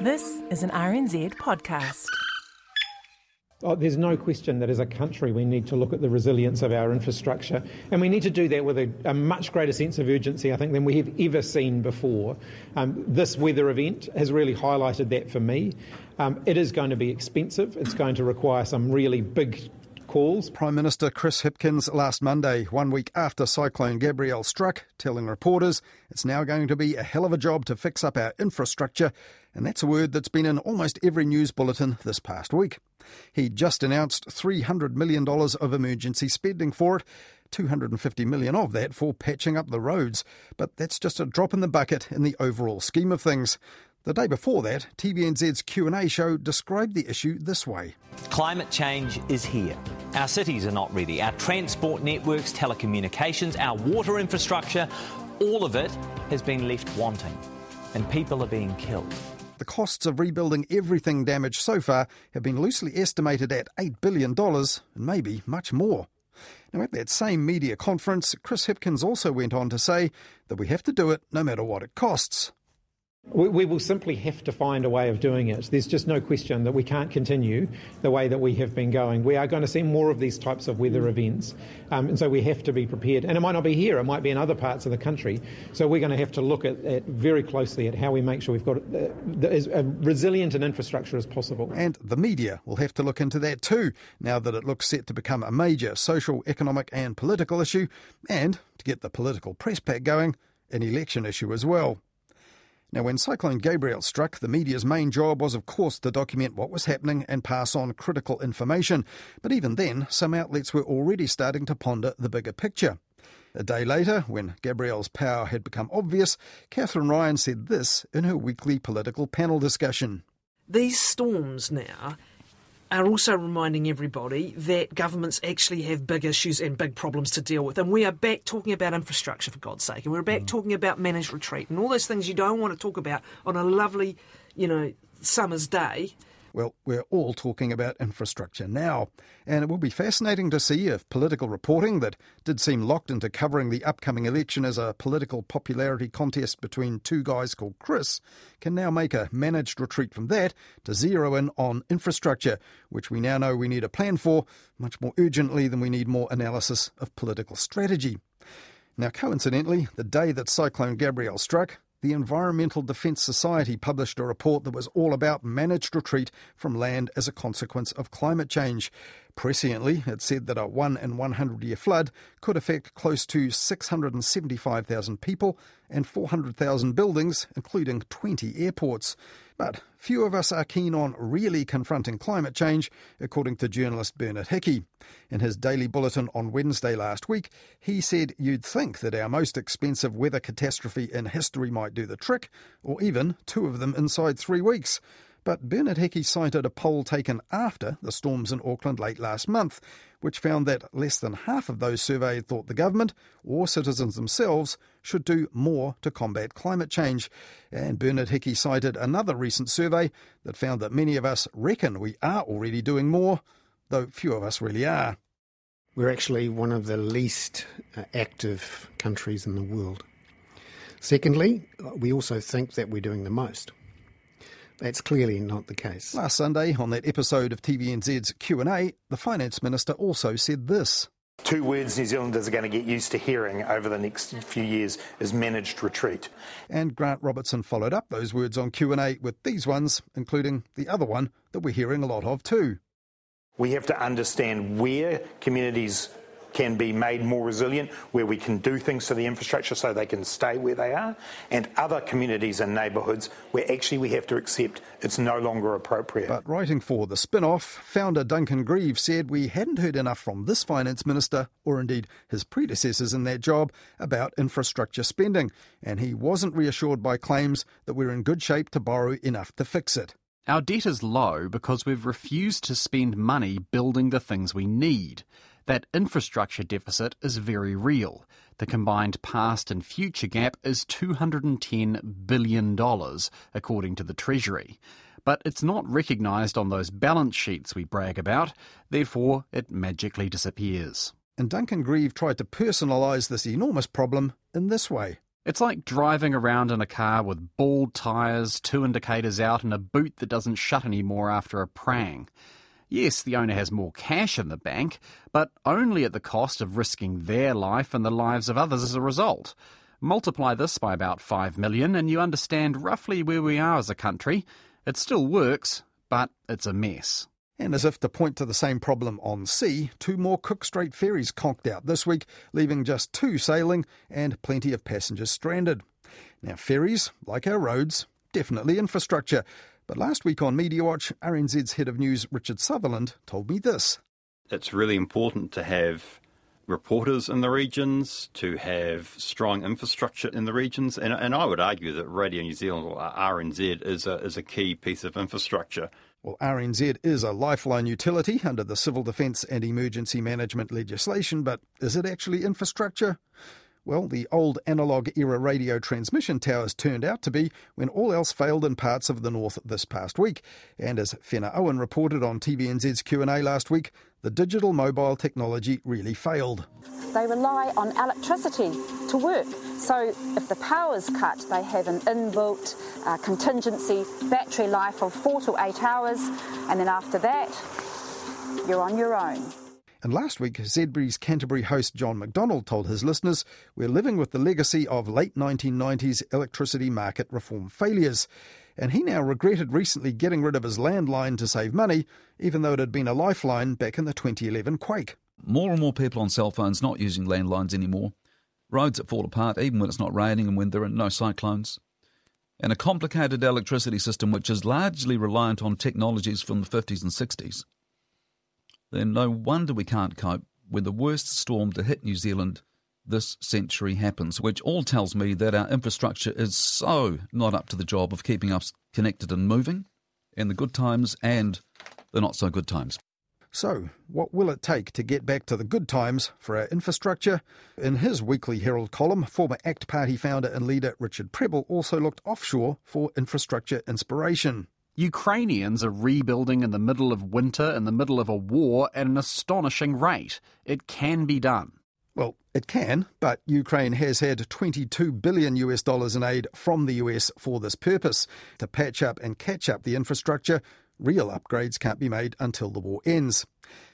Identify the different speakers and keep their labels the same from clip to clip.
Speaker 1: This is an RNZ podcast.
Speaker 2: Oh, there's no question that as a country we need to look at the resilience of our infrastructure, and we need to do that with a, a much greater sense of urgency, I think, than we have ever seen before. Um, this weather event has really highlighted that for me. Um, it is going to be expensive, it's going to require some really big calls.
Speaker 3: Prime Minister Chris Hipkins last Monday, one week after Cyclone Gabrielle struck, telling reporters it's now going to be a hell of a job to fix up our infrastructure, and that's a word that's been in almost every news bulletin this past week. He just announced $300 million of emergency spending for it, 250 million of that for patching up the roads, but that's just a drop in the bucket in the overall scheme of things. The day before that, TVNZ's Q&A show described the issue this way.
Speaker 4: Climate change is here. Our cities are not ready. Our transport networks, telecommunications, our water infrastructure, all of it has been left wanting. And people are being killed.
Speaker 3: The costs of rebuilding everything damaged so far have been loosely estimated at $8 billion and maybe much more. Now, at that same media conference, Chris Hipkins also went on to say that we have to do it no matter what it costs.
Speaker 2: We, we, will simply have to find a way of doing it. There's just no question that we can't continue the way that we have been going. We are going to see more of these types of weather events, um, and so we have to be prepared. And it might not be here; it might be in other parts of the country. So we're going to have to look at, at very closely at how we make sure we've got uh, as resilient an infrastructure as possible.
Speaker 3: And the media will have to look into that too, now that it looks set to become a major social, economic, and political issue, and to get the political press pack going, an election issue as well. Now, when Cyclone Gabrielle struck, the media's main job was, of course, to document what was happening and pass on critical information. But even then, some outlets were already starting to ponder the bigger picture. A day later, when Gabrielle's power had become obvious, Kathryn Ryan said this in her weekly political panel discussion.
Speaker 5: These storms now are also reminding everybody that governments actually have big issues and big problems to deal with. And we are back talking about infrastructure, for God's sake. And we're back mm. talking about managed retreat and all those things you don't want to talk about on a lovely, you know, summer's day.
Speaker 3: Well, we're all talking about infrastructure now, and it will be fascinating to see if political reporting that did seem locked into covering the upcoming election as a political popularity contest between two guys called Chris can now make a managed retreat from that to zero in on infrastructure, which we now know we need a plan for much more urgently than we need more analysis of political strategy. Now, coincidentally, the day that Cyclone Gabrielle struck, the Environmental Defence Society published a report that was all about managed retreat from land as a consequence of climate change. Presciently, it said that a 1 in 100 year flood could affect close to 675,000 people and 400,000 buildings, including 20 airports. But few of us are keen on really confronting climate change, according to journalist Bernard Hickey. In his daily bulletin on Wednesday last week, he said you'd think that our most expensive weather catastrophe in history might do the trick, or even two of them inside three weeks. But Bernard Hickey cited a poll taken after the storms in Auckland late last month, which found that less than half of those surveyed thought the government or citizens themselves should do more to combat climate change. And Bernard Hickey cited another recent survey that found that many of us reckon we are already doing more, though few of us really are.
Speaker 6: We're actually one of the least uh, active countries in the world. Secondly, we also think that we're doing the most. That's clearly not the case.
Speaker 3: Last Sunday, on that episode of TVNZ's Q&A, the Finance Minister also said this.
Speaker 7: Two words New Zealanders are going to get used to hearing over the next few years is managed retreat.
Speaker 3: And Grant Robertson followed up those words on Q&A with these ones, including the other one that we're hearing a lot of too.
Speaker 7: We have to understand where communities can be made more resilient, where we can do things to the infrastructure so they can stay where they are, and other communities and neighbourhoods where actually we have to accept it's no longer appropriate.
Speaker 3: But writing for the Spinoff, founder Duncan Grieve said we hadn't heard enough from this finance minister, or indeed his predecessors in that job, about infrastructure spending, and he wasn't reassured by claims that we're in good shape to borrow enough to fix it.
Speaker 8: Our debt is low because we've refused to spend money building the things we need. That infrastructure deficit is very real. The combined past and future gap is $210 billion, according to the Treasury. But it's not recognised on those balance sheets we brag about, therefore, it magically disappears.
Speaker 3: And Duncan Grieve tried to personalise this enormous problem in this way.
Speaker 8: It's like driving around in a car with bald tyres, two indicators out, and a boot that doesn't shut anymore after a prang. Yes, the owner has more cash in the bank, but only at the cost of risking their life and the lives of others as a result. Multiply this by about 5 million, and you understand roughly where we are as a country. It still works, but it's a mess.
Speaker 3: And as if to point to the same problem on sea, two more Cook Strait ferries conked out this week, leaving just two sailing and plenty of passengers stranded. Now, ferries, like our roads, definitely infrastructure. But last week on Media Watch, RNZ's head of news, Richard Sutherland, told me this.
Speaker 9: It's really important to have reporters in the regions, to have strong infrastructure in the regions, and, and I would argue that Radio New Zealand, or RNZ, is a, is a key piece of infrastructure.
Speaker 3: Well, RNZ is a lifeline utility under the Civil Defence and Emergency Management legislation, but is it actually infrastructure? Well, the old analogue era radio transmission towers turned out to be when all else failed in parts of the north this past week. And as Fenna Owen reported on TVNZ's Q&A last week, the digital mobile technology really failed.
Speaker 10: They rely on electricity to work. So if the power's cut, they have an inbuilt uh, contingency battery life of four to eight hours, and then after that, you're on your own.
Speaker 3: And last week, ZB's Canterbury host John McDonald told his listeners, We're living with the legacy of late 1990s electricity market reform failures. And he now regretted recently getting rid of his landline to save money, even though it had been a lifeline back in the 2011 quake.
Speaker 11: More and more people on cell phones not using landlines anymore. Roads that fall apart even when it's not raining and when there are no cyclones. And a complicated electricity system which is largely reliant on technologies from the 50s and 60s then no wonder we can't cope when the worst storm to hit New Zealand this century happens, which all tells me that our infrastructure is so not up to the job of keeping us connected and moving in the good times and the not so good times.
Speaker 3: So, what will it take to get back to the good times for our infrastructure? In his weekly Herald column, former ACT Party founder and leader Richard Prebble also looked offshore for infrastructure inspiration.
Speaker 8: Ukrainians are rebuilding in the middle of winter, in the middle of a war, at an astonishing rate. It can be done.
Speaker 3: Well, it can, but Ukraine has had 22 billion US dollars in aid from the US for this purpose. To patch up and catch up the infrastructure, real upgrades can't be made until the war ends.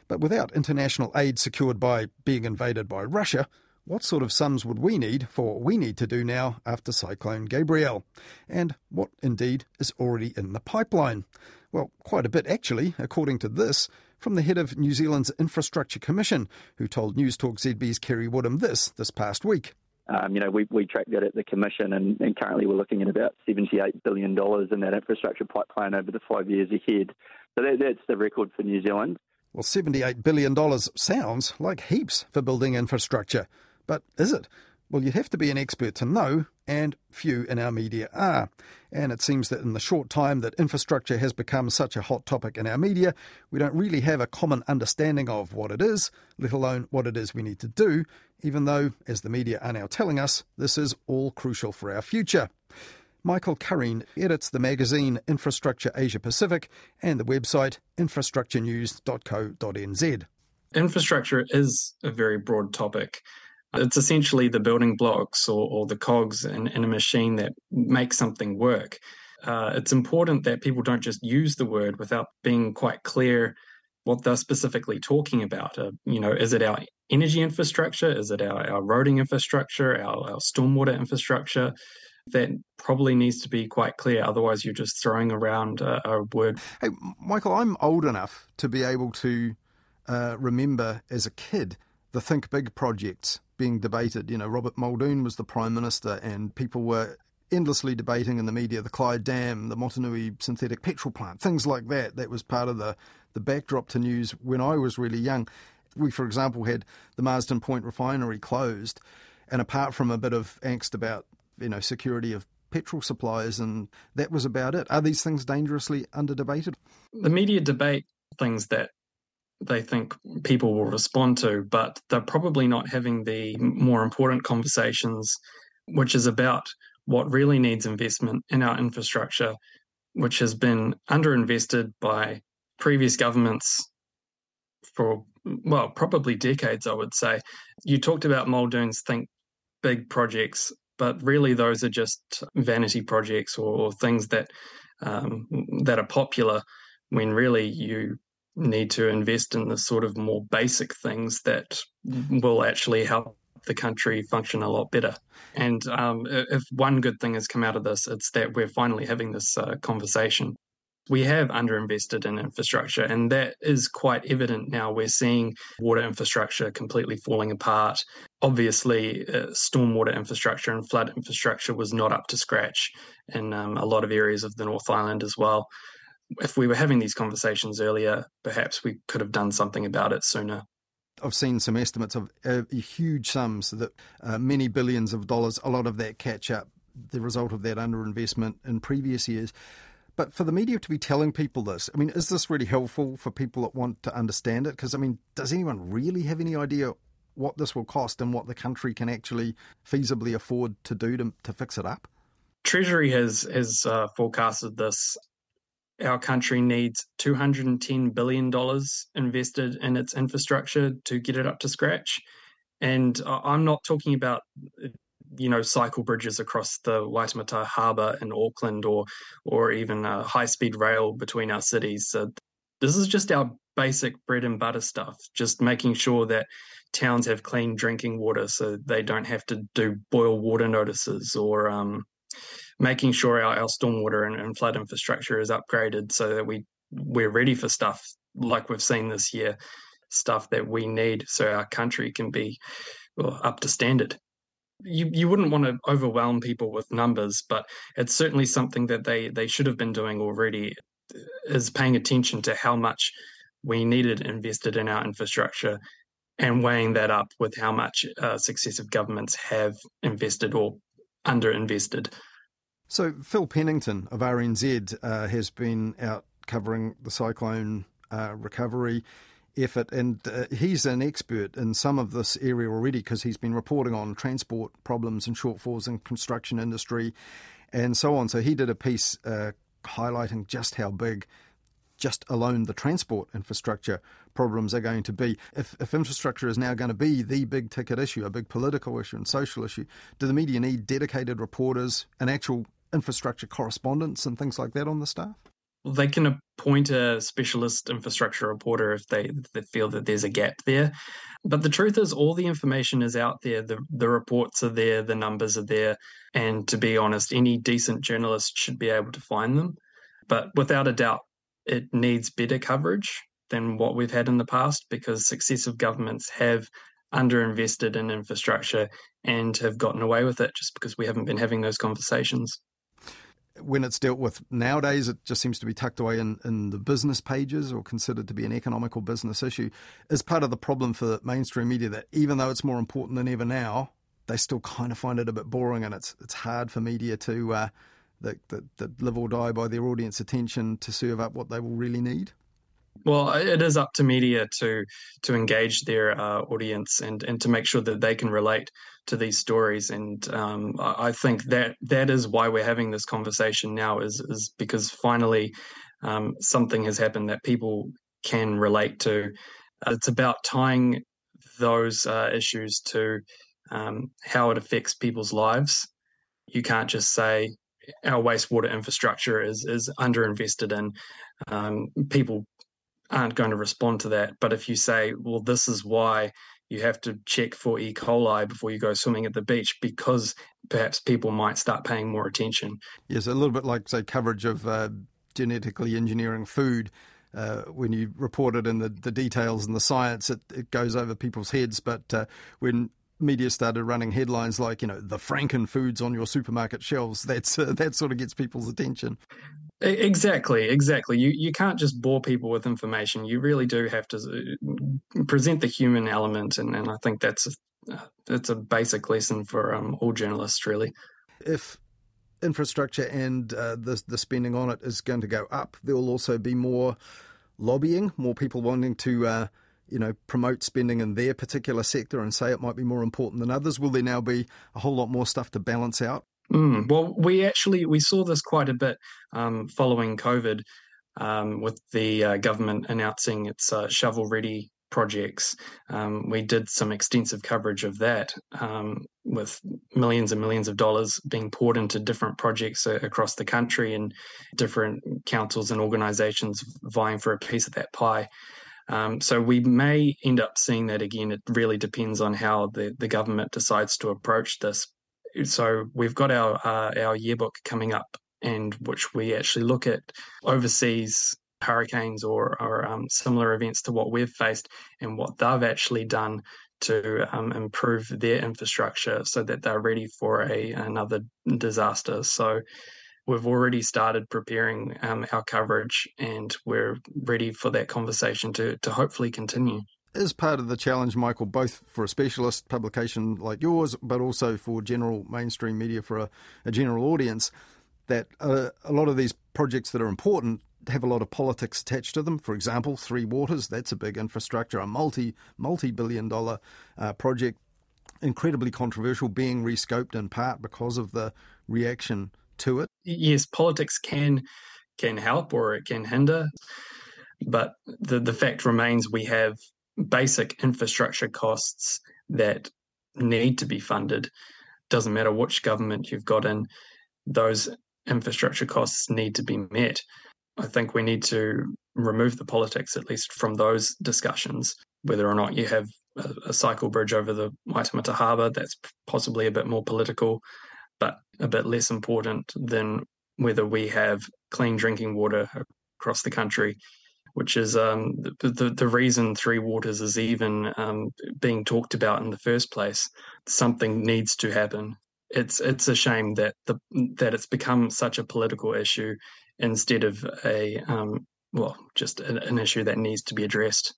Speaker 3: But without international aid secured by being invaded by Russia, what sort of sums would we need for what we need to do now after Cyclone Gabrielle? And what indeed is already in the pipeline? Well, quite a bit actually, according to this, from the head of New Zealand's Infrastructure Commission, who told News Talk ZB's Kerry Woodham this this past week.
Speaker 12: Um, you know, we, we track that at the Commission, and, and currently we're looking at about $78 billion in that infrastructure pipeline over the five years ahead. So that, that's the record for New Zealand.
Speaker 3: Well, $78 billion sounds like heaps for building infrastructure. But is it? Well, you'd have to be an expert to know, and few in our media are. And it seems that in the short time that infrastructure has become such a hot topic in our media, we don't really have a common understanding of what it is, let alone what it is we need to do, even though, as the media are now telling us, this is all crucial for our future. Michael Curreen edits the magazine Infrastructure Asia Pacific and the website infrastructurenews.co.nz.
Speaker 13: Infrastructure is a very broad topic. It's essentially the building blocks or, or the cogs in, in, a machine that make something work. Uh, it's important that people don't just use the word without being quite clear what they're specifically talking about. Uh, you know, is it our energy infrastructure? Is it our, our roading infrastructure, our, our stormwater infrastructure? That probably needs to be quite clear. Otherwise, you're just throwing around a, a word.
Speaker 3: Hey, Michael, I'm old enough to be able to uh, remember as a kid the Think Big projects being debated. You know, Robert Muldoon was the Prime Minister, and people were endlessly debating in the media the Clyde Dam, the Motunui synthetic petrol plant, things like that. That was part of the, the backdrop to news when I was really young. We, for example, had the Marsden Point refinery closed, and apart from a bit of angst about you know security of petrol supplies, and that was about it. Are these things dangerously under debated?
Speaker 13: The media debate things that they think people will respond to, but they're probably not having the more important conversations, which is about what really needs investment in our infrastructure, which has been underinvested by previous governments for, well, probably decades, I would say. You talked about Muldoon's Think Big projects but really those are just vanity projects or, or things that um, that are popular when really you need to invest in the sort of more basic things that will actually help the country function a lot better. And um, if one good thing has come out of this, it's that we're finally having this uh, conversation. We have underinvested in infrastructure, and that is quite evident now. We're seeing water infrastructure completely falling apart. Obviously, uh, stormwater infrastructure and flood infrastructure was not up to scratch in um, a lot of areas of the North Island as well. If we were having these conversations earlier, perhaps we could have done something about it sooner.
Speaker 3: I've seen some estimates of uh, huge sums that uh, many billions of dollars, a lot of that catch up, the result of that underinvestment in previous years. But for the media to be telling people this, I mean, is this really helpful for people that want to understand it? Because, I mean, does anyone really have any idea what this will cost and what the country can actually feasibly afford to do to, to fix it up?
Speaker 13: Treasury has has uh, forecasted this our country needs $210 billion invested in its infrastructure to get it up to scratch. And I'm not talking about, you know, cycle bridges across the Waitemata Harbour in Auckland or, or even a high speed rail between our cities. So, this is just our basic bread and butter stuff, just making sure that towns have clean drinking water so they don't have to do boil water notices or, um, making sure our, our stormwater and, and flood infrastructure is upgraded so that we we're ready for stuff like we've seen this year, stuff that we need so our country can be up to standard. You you wouldn't want to overwhelm people with numbers, but it's certainly something that they they should have been doing already. Is paying attention to how much we needed invested in our infrastructure and weighing that up with how much uh, successive governments have invested or underinvested.
Speaker 3: So, Phil Pennington of RNZ uh, has been out covering the cyclone uh, recovery effort, and uh, he's an expert in some of this area already because he's been reporting on transport problems and shortfalls in construction industry and so on. So, he did a piece uh, highlighting just how big just alone the transport infrastructure problems are going to be. If, if infrastructure is now going to be the big ticket issue, a big political issue and social issue, do the media need dedicated reporters, an actual infrastructure correspondents and things like that on the staff?
Speaker 13: Well, they can appoint a specialist infrastructure reporter if they, they feel that there's a gap there. But the truth is, all the information is out there. The, the reports are there, the numbers are there. And to be honest, any decent journalist should be able to find them. But without a doubt, it needs better coverage than what we've had in the past because successive governments have underinvested in infrastructure and have gotten away with it just because we haven't been having those conversations
Speaker 3: when it's dealt with nowadays, it just seems to be tucked away in, in the business pages or considered to be an economical business issue. Is part of the problem for mainstream media that even though it's more important than ever now, they still kind of find it a bit boring, and it's it's hard for media to uh, that, that that live or die by their audience attention to serve up what they will really need.
Speaker 13: Well, it is up to media to to engage their uh, audience and and to make sure that they can relate to these stories. And um, I think that that is why we're having this conversation now. Is is because finally um, something has happened that people can relate to. It's about tying those uh, issues to um, how it affects people's lives. You can't just say our wastewater infrastructure is is underinvested in. Um, people aren't going to respond to that. But if you say, well, this is why you have to check for E. coli before you go swimming at the beach, because perhaps people might start paying more attention.
Speaker 3: Yes, a little bit like, say, coverage of uh, genetically engineering food. Uh, when you report it in the, the details and the science, it, it goes over people's heads. But uh, when media started running headlines like, you know, the Franken foods on your supermarket shelves, that's uh, that sort of gets people's attention.
Speaker 13: Exactly, exactly. You you can't just bore people with information. You really do have to uh, present the human element, and, and I think that's a, that's a basic lesson for um, all journalists, really.
Speaker 3: If infrastructure and uh, the the spending on it is going to go up, there will also be more lobbying, more people wanting to. Uh, you know, promote spending in their particular sector and say it might be more important than others? Will there now be a whole lot more stuff to balance out?
Speaker 13: Mm, well, we actually we saw this quite a bit um, following COVID, um, with the uh, government announcing its uh, shovel ready projects. Um, we did some extensive coverage of that um, with millions and millions of dollars being poured into different projects uh, across the country and different councils and organisations vying for a piece of that pie. Um, so we may end up seeing that again. It really depends on how the, the government decides to approach this. So we've got our uh, our yearbook coming up, and which we actually look at overseas hurricanes or, or um, similar events to what we've faced and what they've actually done to um, improve their infrastructure so that they're ready for a another disaster. So we've already started preparing um, our coverage and we're ready for that conversation to, to hopefully continue.
Speaker 3: Is part of the challenge, Michael, both for a specialist publication like yours, but also for general mainstream media for a, a general audience, that uh, a lot of these projects that are important have a lot of politics attached to them. For example, Three Waters, that's a big infrastructure, a multi multi billion dollar uh, project, incredibly controversial, being rescoped in part because of the reaction to it.
Speaker 13: Yes, politics can can help or it can hinder, but the the fact remains we have basic infrastructure costs that need to be funded. Doesn't matter which government you've got in, those infrastructure costs need to be met. I think we need to remove the politics, at least from those discussions. Whether or not you have a, a cycle bridge over the Waitemata Harbour, that's possibly a bit more political, but a bit less important than whether we have clean drinking water across the country, which is um, the, the, reason Three Waters is even um, being talked about in the first place. Something needs to happen. It's it's a shame that the that it's become such a political issue instead of a um, well, just an, an issue that needs to be addressed.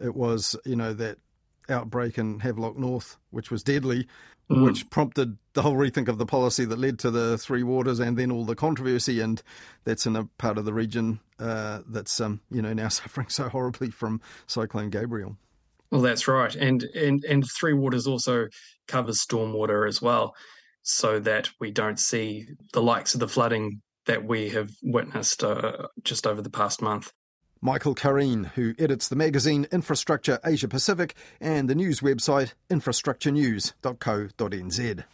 Speaker 3: It was, you know, that outbreak in Havelock North, which was deadly, mm. which prompted the whole rethink of the policy that led to the Three Waters and then all the controversy. And that's in a part of the region uh, that's, um, you know, now suffering so horribly from Cyclone Gabrielle.
Speaker 13: Well, that's right. And, and, and Three Waters also covers stormwater as well, so that we don't see the likes of the flooding that we have witnessed uh, just over the past month.
Speaker 3: Michael Curreen, who edits the magazine Infrastructure Asia Pacific and the news website infrastructurenews.co.nz.